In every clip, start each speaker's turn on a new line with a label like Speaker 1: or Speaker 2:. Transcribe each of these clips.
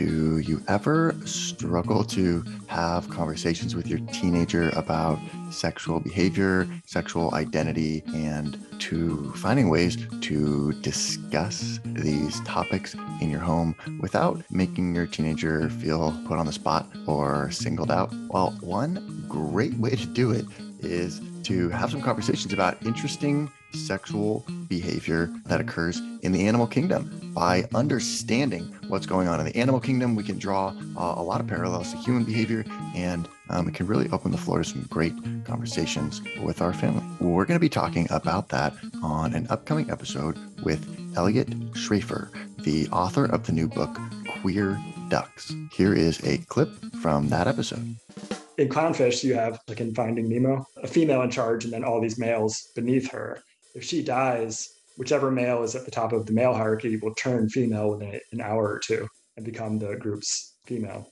Speaker 1: Do you ever struggle to have conversations with your teenager about sexual behavior, sexual identity, and to finding ways to discuss these topics in your home without making your teenager feel put on the spot or singled out? Well, one great way to do it is to have some conversations about interesting sexual behavior that occurs in the animal kingdom. By understanding what's going on in the animal kingdom, we can draw uh, a lot of parallels to human behavior, and um, it can really open the floor to some great conversations with our family. We're going to be talking about that on an upcoming episode with Eliot Schrefer, the author of the new book, Queer Ducks. Here is a clip from that episode
Speaker 2: in clownfish, you have like in Finding Nemo, a female in charge, and then all these males beneath her. If she dies, whichever male is at the top of the male hierarchy will turn female within an hour or two and become the group's female.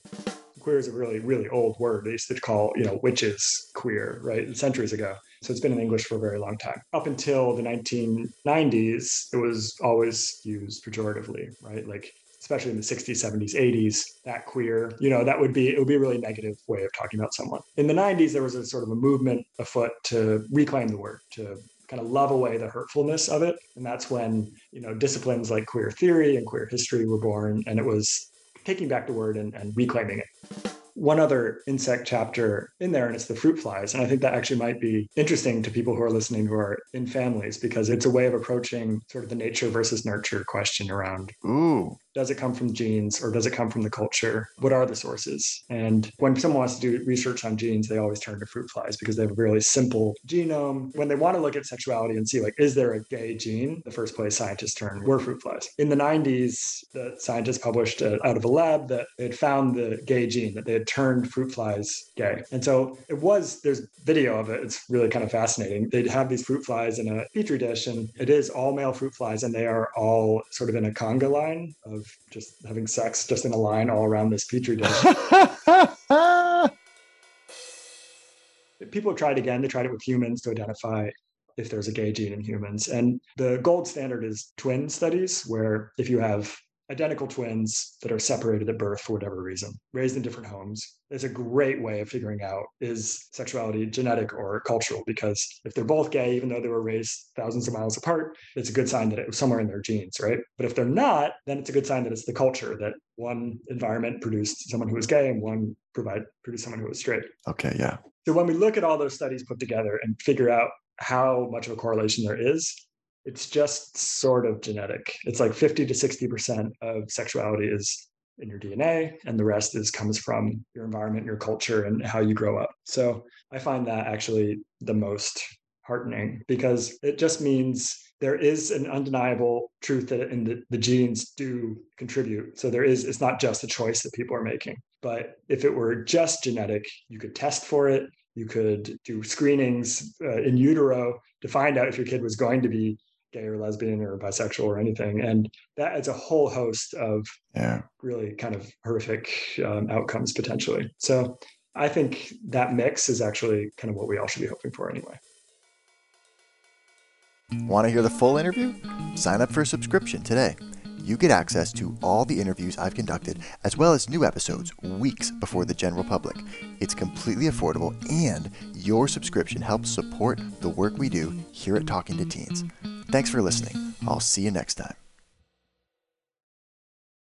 Speaker 2: Queer is a really, really old word. They used to call, you know, witches queer, right? Centuries ago. So it's been in English for a very long time. Up until the 1990s, it was always used pejoratively, right? Like especially in the 60s 70s 80s that queer you know that would be it would be a really negative way of talking about someone in the 90s there was a sort of a movement afoot to reclaim the word to kind of love away the hurtfulness of it. And that's when you know disciplines like queer theory and queer history were born and it was taking back the word and, and reclaiming it. One other insect chapter in there, and it's the fruit flies. And I think that actually might be interesting to people who are listening who are in families because it's a way of approaching sort of the nature versus nurture question around
Speaker 1: Ooh
Speaker 2: does it come from genes or does it come from the culture? What are the sources? And when someone wants to do research on genes, they always turn to fruit flies because they have a really simple genome. When they want to look at sexuality and see, like, is there a gay gene? The first place scientists turn were fruit flies. In the 90s, the scientists published out of a lab that they had found the gay gene, that they had turned fruit flies gay. And so it was, there's video of it. It's really kind of fascinating. They'd have these fruit flies in a petri dish, and it is all male fruit flies, and they are all sort of in a conga line of of just having sex just in a line all around this petri dish. People have tried again. They tried it with humans to identify if there's a gay gene in humans. And the gold standard is twin studies, where if you have identical twins that are separated at birth for whatever reason, raised in different homes. Is a great way of figuring out is sexuality genetic or cultural? Because if they're both gay, even though they were raised thousands of miles apart, it's a good sign that it was somewhere in their genes, right? But if they're not, then it's a good sign that it's the culture that one environment produced someone who was gay and one provide produced someone who was straight.
Speaker 1: Okay, yeah.
Speaker 2: So when we look at all those studies put together and figure out how much of a correlation there is, it's just sort of genetic. It's like 50 to 60% of sexuality is in your DNA, and the rest is comes from your environment, your culture, and how you grow up. So I find that actually the most heartening because it just means there is an undeniable truth that in the, the genes do contribute. So there is, it's not just a choice that people are making. But if it were just genetic, you could test for it. You could do screenings uh, in utero to find out if your kid was going to be gay or lesbian or bisexual or anything. And that is a whole host of
Speaker 1: yeah.
Speaker 2: really kind of horrific um, outcomes potentially. So I think that mix is actually kind of what we all should be hoping for anyway.
Speaker 1: Want to hear the full interview? Sign up for a subscription today. You get access to all the interviews I've conducted, as well as new episodes weeks before the general public. It's completely affordable, and your subscription helps support the work we do here at Talking to Teens. Thanks for listening. I'll see you next time.